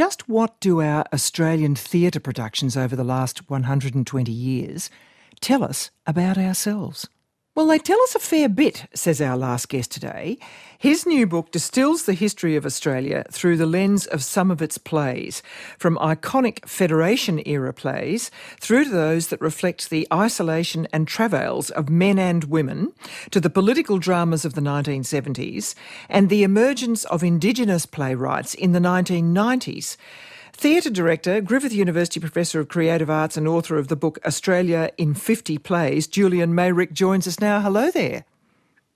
just what do our Australian theatre productions over the last 120 years tell us about ourselves? Well, they tell us a fair bit, says our last guest today. His new book distills the history of Australia through the lens of some of its plays, from iconic Federation era plays through to those that reflect the isolation and travails of men and women, to the political dramas of the 1970s, and the emergence of Indigenous playwrights in the 1990s. Theatre director, Griffith University Professor of Creative Arts, and author of the book Australia in 50 Plays, Julian Meyrick joins us now. Hello there.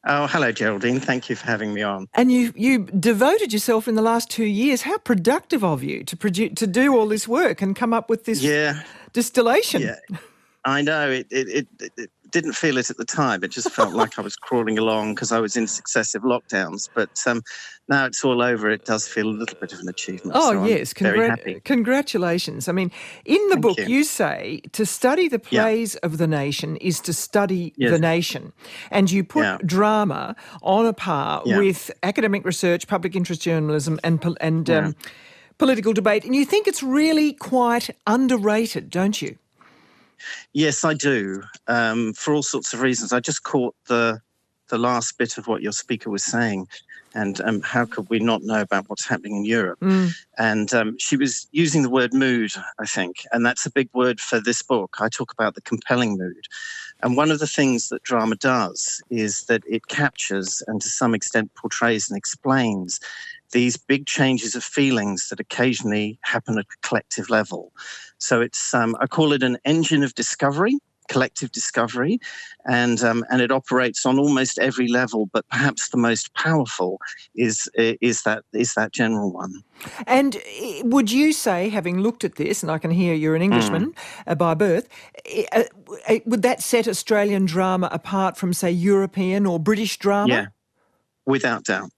Oh, hello, Geraldine. Thank you for having me on. And you you devoted yourself in the last two years. How productive of you to produce to do all this work and come up with this yeah. distillation. Yeah, I know. It it, it, it didn't feel it at the time. It just felt like I was crawling along because I was in successive lockdowns. But um, now it's all over, it does feel a little bit of an achievement. Oh, so yes. Congra- congratulations. I mean, in the Thank book, you. you. say to study the plays of the nation is to study Yes. the nation. And you put Yeah. drama on a par Yeah. with academic research, public interest journalism, and, and Yeah. um, political debate. And you think it's really quite underrated, don't you? Yes, I do. Um, for all sorts of reasons. I just caught the the last bit of what your speaker was saying, and um, how could we not know about what's happening in Europe? And um, she was using the word mood, I think, and that's a big word for this book. I talk about the compelling mood. And one of the things that drama does is that it captures and to some extent portrays and explains these big changes of feelings that occasionally happen at a collective level. So it's, um, I call it an engine of discovery. Collective discovery, and um, and it operates on almost every level. But perhaps the most powerful is is that is that general one. And would you say, having looked at this, and I can hear you're an Hmm. Englishman uh, by birth, uh, eh, would that set Australian drama apart from, say, European or British drama? Yeah, without doubt.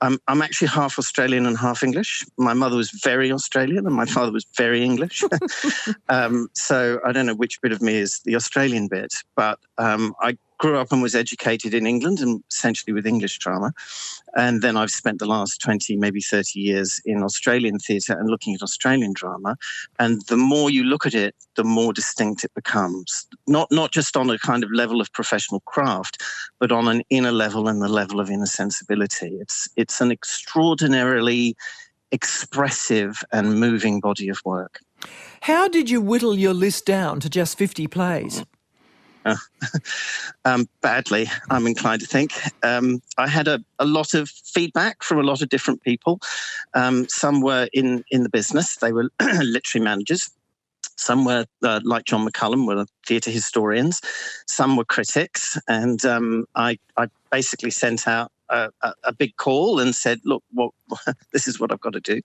I'm, I'm actually half Australian and half English. My mother was very Australian and my father was very English. um, so I don't know which bit of me is the Australian bit, but um, I grew up and was educated in England and essentially with English drama. And then I've spent the last 20, maybe 30 years in Australian theatre and looking at Australian drama. And the more you look at it, the more distinct it becomes. Not, not just on a kind of level of professional craft, but on an inner level and the level of inner sensibility. It's, it's an extraordinarily expressive and moving body of work. How did you whittle your list down to just 50 plays? um, badly, I'm inclined to think. Um, I had a, a lot of feedback from a lot of different people. Um, some were in, in the business, they were literary managers. Some were, uh, like John McCallum, were theatre historians. Some were critics. And um, I, I basically sent out a, a, a big call and said, look, what, this is what I've got to do.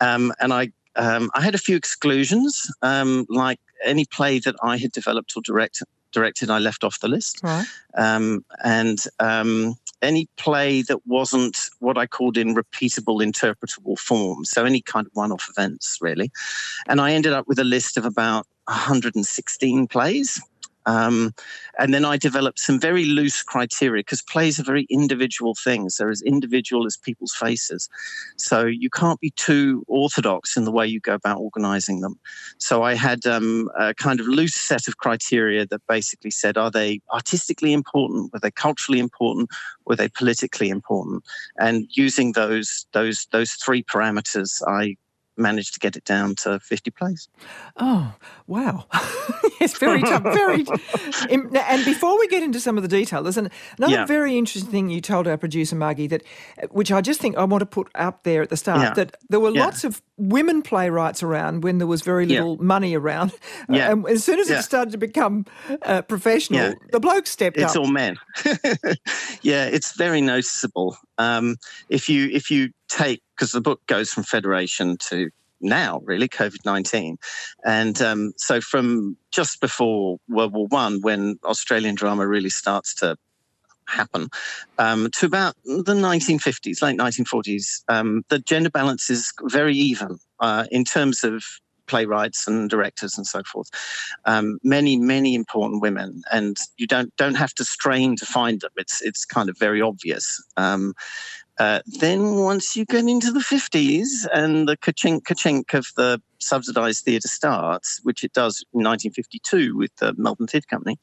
Um, and I um, I had a few exclusions, um, like any play that I had developed or direct, directed, I left off the list. Right. Um, and um, any play that wasn't what I called in repeatable, interpretable form. So any kind of one off events, really. And I ended up with a list of about 116 plays. Um, and then I developed some very loose criteria because plays are very individual things. They're as individual as people's faces. So you can't be too orthodox in the way you go about organizing them. So I had um, a kind of loose set of criteria that basically said are they artistically important? Were they culturally important? Were they politically important? And using those, those, those three parameters, I managed to get it down to 50 plays. Oh, wow. yes, very tough. Very. and before we get into some of the detail, there's an, another Yeah. very interesting thing you told our producer, Margie, that, which I just think I want to put up there at the start, Yeah. that there were Yeah. lots of women playwrights around when there was very little money around. Yeah. and as soon as it started to become uh, professional, the blokes stepped It's up. It's all men. yeah, it's very noticeable. Um, if you if you take because the book goes from Federation to now, really COVID nineteen, and um, so from just before World War One, when Australian drama really starts to happen, um, to about the 1950s, late 1940s, um, the gender balance is very even uh, in terms of playwrights and directors and so forth. Um, many, many important women, and you don't don't have to strain to find them. It's it's kind of very obvious. Um, Uh, then once you get into the 50s and the kachink kachink of the subsidized theatre starts, which it does in 1952 with the Melbourne Theatre Company,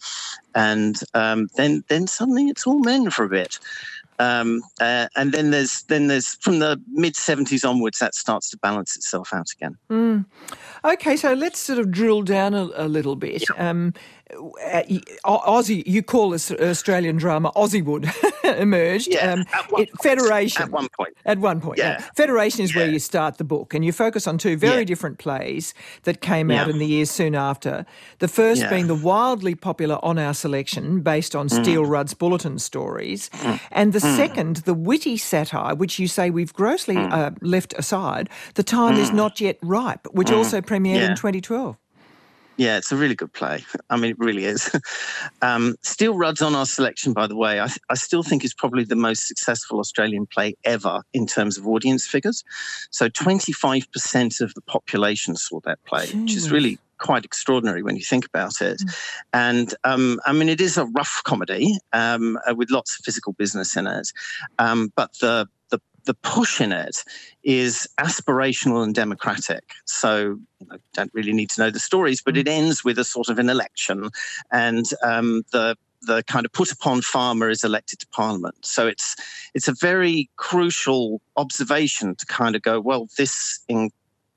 and um, then then suddenly it's all men for a bit. Um, uh, and then there's then there's from the mid 70s onwards that starts to balance itself out again. Mm. Okay, so let's sort of drill down a, a little bit. Yeah. Um, uh, Aussie, you call this Australian drama Aussiewood emerged. Yeah, um, it, Federation. At one point. At one point. Yeah. Federation is yeah. where you start the book, and you focus on two very yeah. different plays that came out in the years soon after. The first being the wildly popular On Our Selection, based on mm. Steele Rudd's bulletin stories, mm. and the mm. second, the witty satire, which you say we've grossly mm. uh, left aside, The Time Is mm. Not Yet Ripe, which mm. also premiered in 2012. Yeah, it's a really good play. I mean, it really is. Um, Steele Rudd's on our selection, by the way. I, I still think is probably the most successful Australian play ever in terms of audience figures. So 25% of the population saw that play, Jeez. which is really quite extraordinary when you think about it. Mm. And um, I mean, it is a rough comedy um, uh, with lots of physical business in it. Um, but the the push in it is aspirational and democratic. So you know, don't really need to know the stories, but it ends with a sort of an election, and um, the the kind of put upon farmer is elected to parliament. So it's it's a very crucial observation to kind of go, well, this in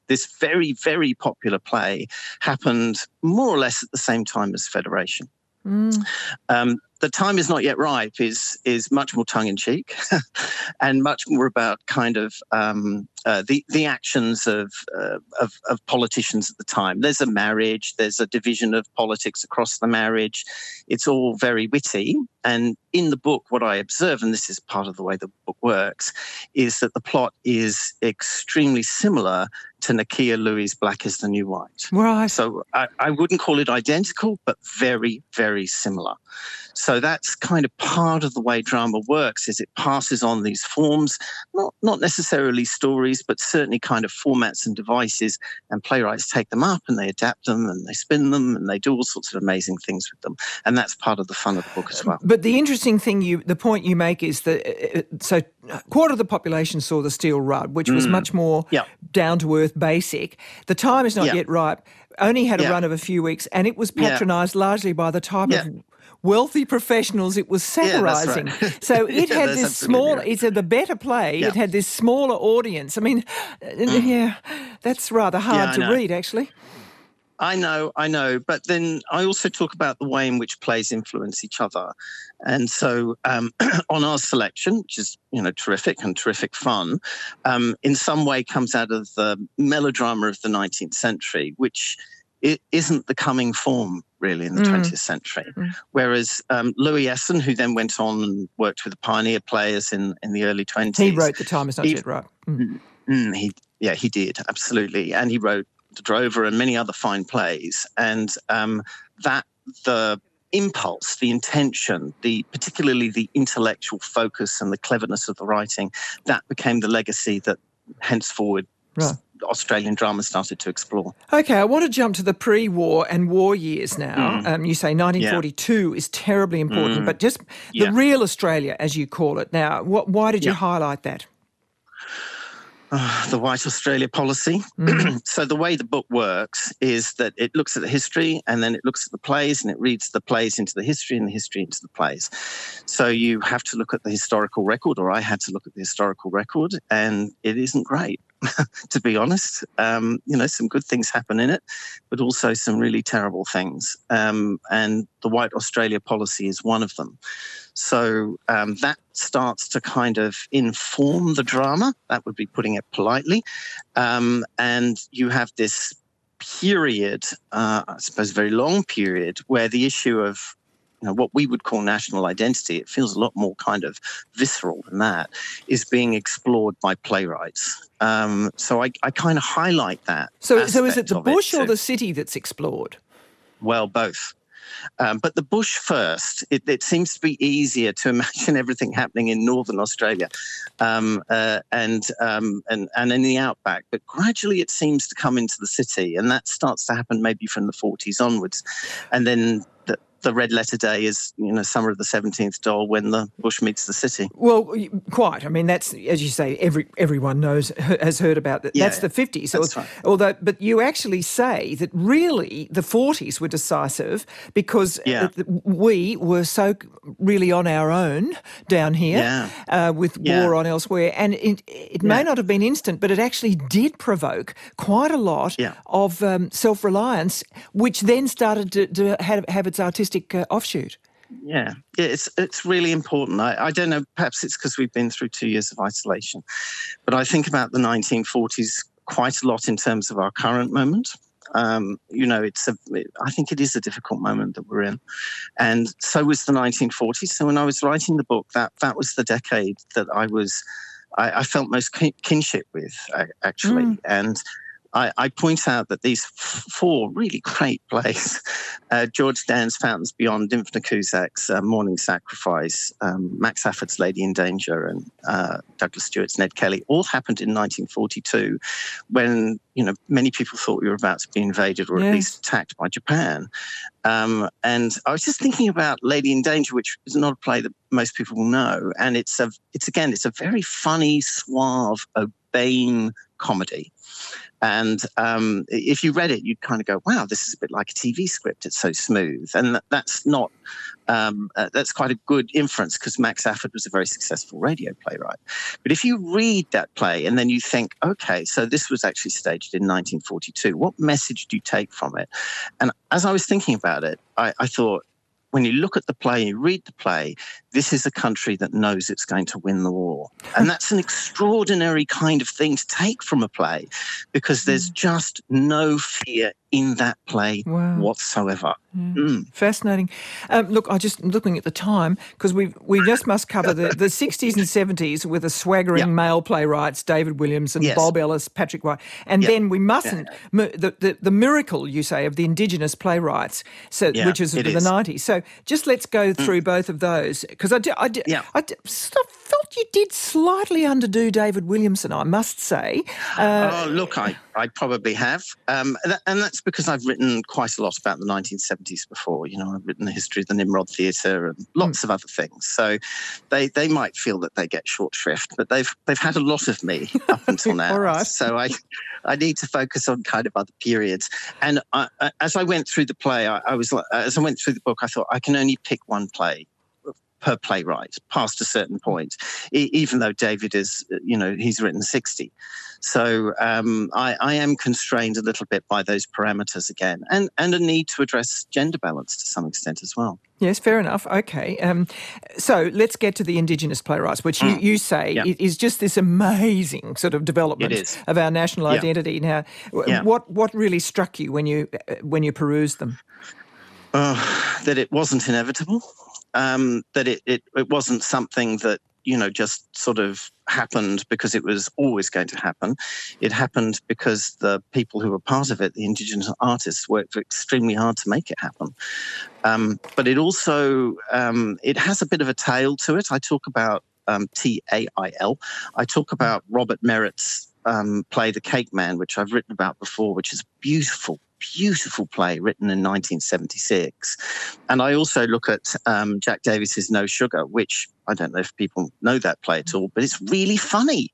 this very very popular play happened more or less at the same time as Federation. Mm. Um, the time is not yet ripe is is much more tongue in cheek, and much more about kind of um, uh, the the actions of, uh, of, of politicians at the time. There's a marriage. There's a division of politics across the marriage. It's all very witty. And in the book, what I observe, and this is part of the way the book works, is that the plot is extremely similar to Nakkiah Lui Black is the New White. Right. So I, I wouldn't call it identical, but very, very similar. So that's kind of part of the way drama works is it passes on these forms, not, not necessarily stories, but certainly kind of formats and devices, and playwrights take them up and they adapt them and they spin them and they do all sorts of amazing things with them. And that's part of the fun of the book as well. But the interesting thing you, the point you make is that, uh, uh, so quarter of the population saw the Steele Rudd, which was mm. much more yeah. down to earth, basic. The time is not yeah. yet ripe only had a yeah. run of a few weeks and it was patronised yeah. largely by the type yeah. of wealthy professionals it was satirizing. Yeah, right. So it had this small, right. it's a, the better play, it had this smaller audience. I mean, mm. yeah, that's rather hard to read actually. I know, I know. But then I also talk about the way in which plays influence each other. And so um, on our selection, which is, you know, terrific and terrific fun, um, in some way comes out of the melodrama of the 19th century, which it isn't the coming form really in the mm. 20th century. Mm. Whereas um, Louis Esson, who then went on and worked with the pioneer players in, in the early 20s. He wrote The Time Is Not Yet Right. Mm. mm. Mm, he, yeah, he did, absolutely. And he wrote The Drover and many other fine plays. And um, that, the impulse, the intention, the particularly the intellectual focus and the cleverness of the writing, that became the legacy that henceforward right. Australian drama started to explore. Okay, I want to jump to the pre war and war years now. Mm. Um, you say 1942 yeah. is terribly important, mm. but just the yeah. real Australia, as you call it. Now, what, why did you highlight that? Uh, the White Australia policy. Mm. so, the way the book works is that it looks at the history and then it looks at the plays and it reads the plays into the history and the history into the plays. So, you have to look at the historical record, or I had to look at the historical record, and it isn't great. to be honest. Um, you know, some good things happen in it, but also some really terrible things. Um, and the White Australia policy is one of them. So um, that starts to kind of inform the drama. That would be putting it politely. Um, and you have this period, uh, I suppose, very long period, where the issue of you know, what we would call national identity, it feels a lot more kind of visceral than that, is being explored by playwrights. Um, so I, I kind of highlight that. So, so is it the bush it. or the city that's explored? Well, both. Um, but the bush first, it, it, seems to be easier to imagine everything happening in northern Australia um, uh, and, um, and, and in the outback. But gradually it seems to come into the city, and that starts to happen maybe from the 40s onwards. And then the, red letter day is, you know, summer of the 17th doll when the bush meets the city. Well, quite. I mean, that's, as you say, every everyone knows, has heard about that. Yeah, that's the 50s. That's right. Although, but you actually say that really the 40s were decisive because yeah. we were so really on our own down here yeah. uh, with war on elsewhere. And it, it may not have been instant, but it actually did provoke quite a lot of um, self reliance, which then started to, to have, have its artistic uh, offshoot. Yeah, it's it's really important. I, I don't know, perhaps it's because we've been through two years of isolation, but I think about the 1940s quite a lot in terms of our current moment. Um, you know, it's a. I think it is a difficult moment that we're in, and so was the 1940s. So when I was writing the book, that that was the decade that I was, I, I felt most kinship with, actually, mm. and I, I, point out that these four really great plays uh, George Dann's Fountains Beyond, Dymphna Cusack's uh, Morning Sacrifice, um, Max Afford's Lady in Danger, and uh, Douglas Stewart's Ned Kelly all happened in 1942 when you know many people thought we were about to be invaded or yes. at least attacked by Japan. Um, and I was just thinking about Lady in Danger, which is not a play that most people will know, and it's a it's again it's a very funny, suave, urbane comedy. And um, if you read it, you'd kind of go, "Wow, this is a bit like a TV script. It's so smooth." And that's not um, uh, that's quite a good inference because Max Afford was a very successful radio playwright. But if you read that play and then you think, "Okay, so this was actually staged in 1942. What message do you take from it?" And as I was thinking about it, I, I thought, when you look at the play, you read the play, this is a country that knows it's going to win the war. And that's an extraordinary kind of thing to take from a play because there's mm. just no fear in that play wow. whatsoever. Mm. Mm. Fascinating. Um, look, I just looking at the time because we we just must cover the, the 60s and 70s with the swaggering yep. male playwrights David Williamson, yes. Bob Ellis, Patrick White, and yep. then we mustn't yeah. the, the, the miracle you say of the Indigenous playwrights, so yeah, which is of the 90s. So just let's go mm. through mm. both of those because I, I, yeah. I, I felt you did slightly underdo David Williamson, I must say. Uh, oh, look, I, I probably have, um, and that's because I've written quite a lot about the 1970s before. You know, I've written the history of the Nimrod Theatre and lots mm. of other things. So they they might feel that they get short shrift, but they've they've had a lot of me up until now. All right. So I I need to focus on kind of other periods. And I, as I went through the play, I, I was as I went through the book, I thought I can only pick one play per playwright past a certain point, even though David is, you know, he's written 60. So um, I, I, am constrained a little bit by those parameters again, and, and a need to address gender balance to some extent as well. Yes, fair enough. Okay. Um, so let's get to the Indigenous playwrights, which you, mm. you say yeah. is just this amazing sort of development of our national yeah. identity. Now, yeah. what, what really struck you when you, uh, when you perused them? Uh, that it wasn't inevitable um, that it, it, it wasn't something that you know just sort of happened because it was always going to happen. It happened because the people who were part of it, the Indigenous artists, worked extremely hard to make it happen. Um, but it also um, it has a bit of a tail to it. I talk about um, T A I L. I talk about Robert Merritt's um, play The Cake Man, which I've written about before, which is beautiful, beautiful play written in 1976. And I also look at um, Jack Davis's No Sugar, which I don't know if people know that play at all, but it's really funny.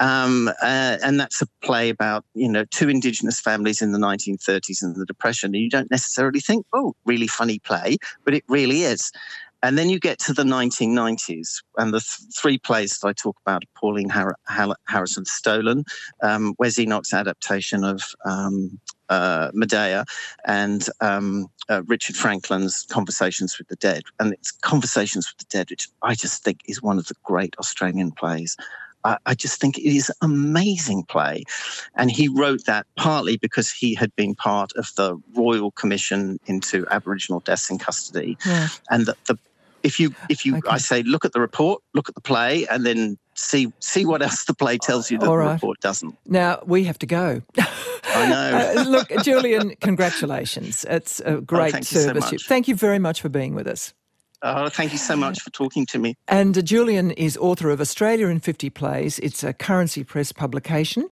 Um, uh, and that's a play about, you know, two Indigenous families in the 1930s and the Depression. And you don't necessarily think, oh, really funny play, but it really is. And then you get to the 1990s, and the th- three plays that I talk about are Pauline Har- Har- Harrison's Stolen, um, Wes Enoch's adaptation of um, uh, Medea, and um, uh, Richard Frankland's Conversations with the Dead. And it's Conversations with the Dead, which I just think is one of the great Australian plays. I just think it is an amazing play. And he wrote that partly because he had been part of the Royal Commission into Aboriginal deaths in custody. Yeah. And the, the, if you if you okay. I say look at the report, look at the play, and then see see what else the play tells you that right. the report doesn't. Now we have to go. I know. uh, look, Julian, congratulations. It's a oh, great oh, service. You so thank you very much for being with us. Oh, thank you so much for talking to me. And uh, Julian is author of Australia in 50 Plays. It's a Currency Press publication.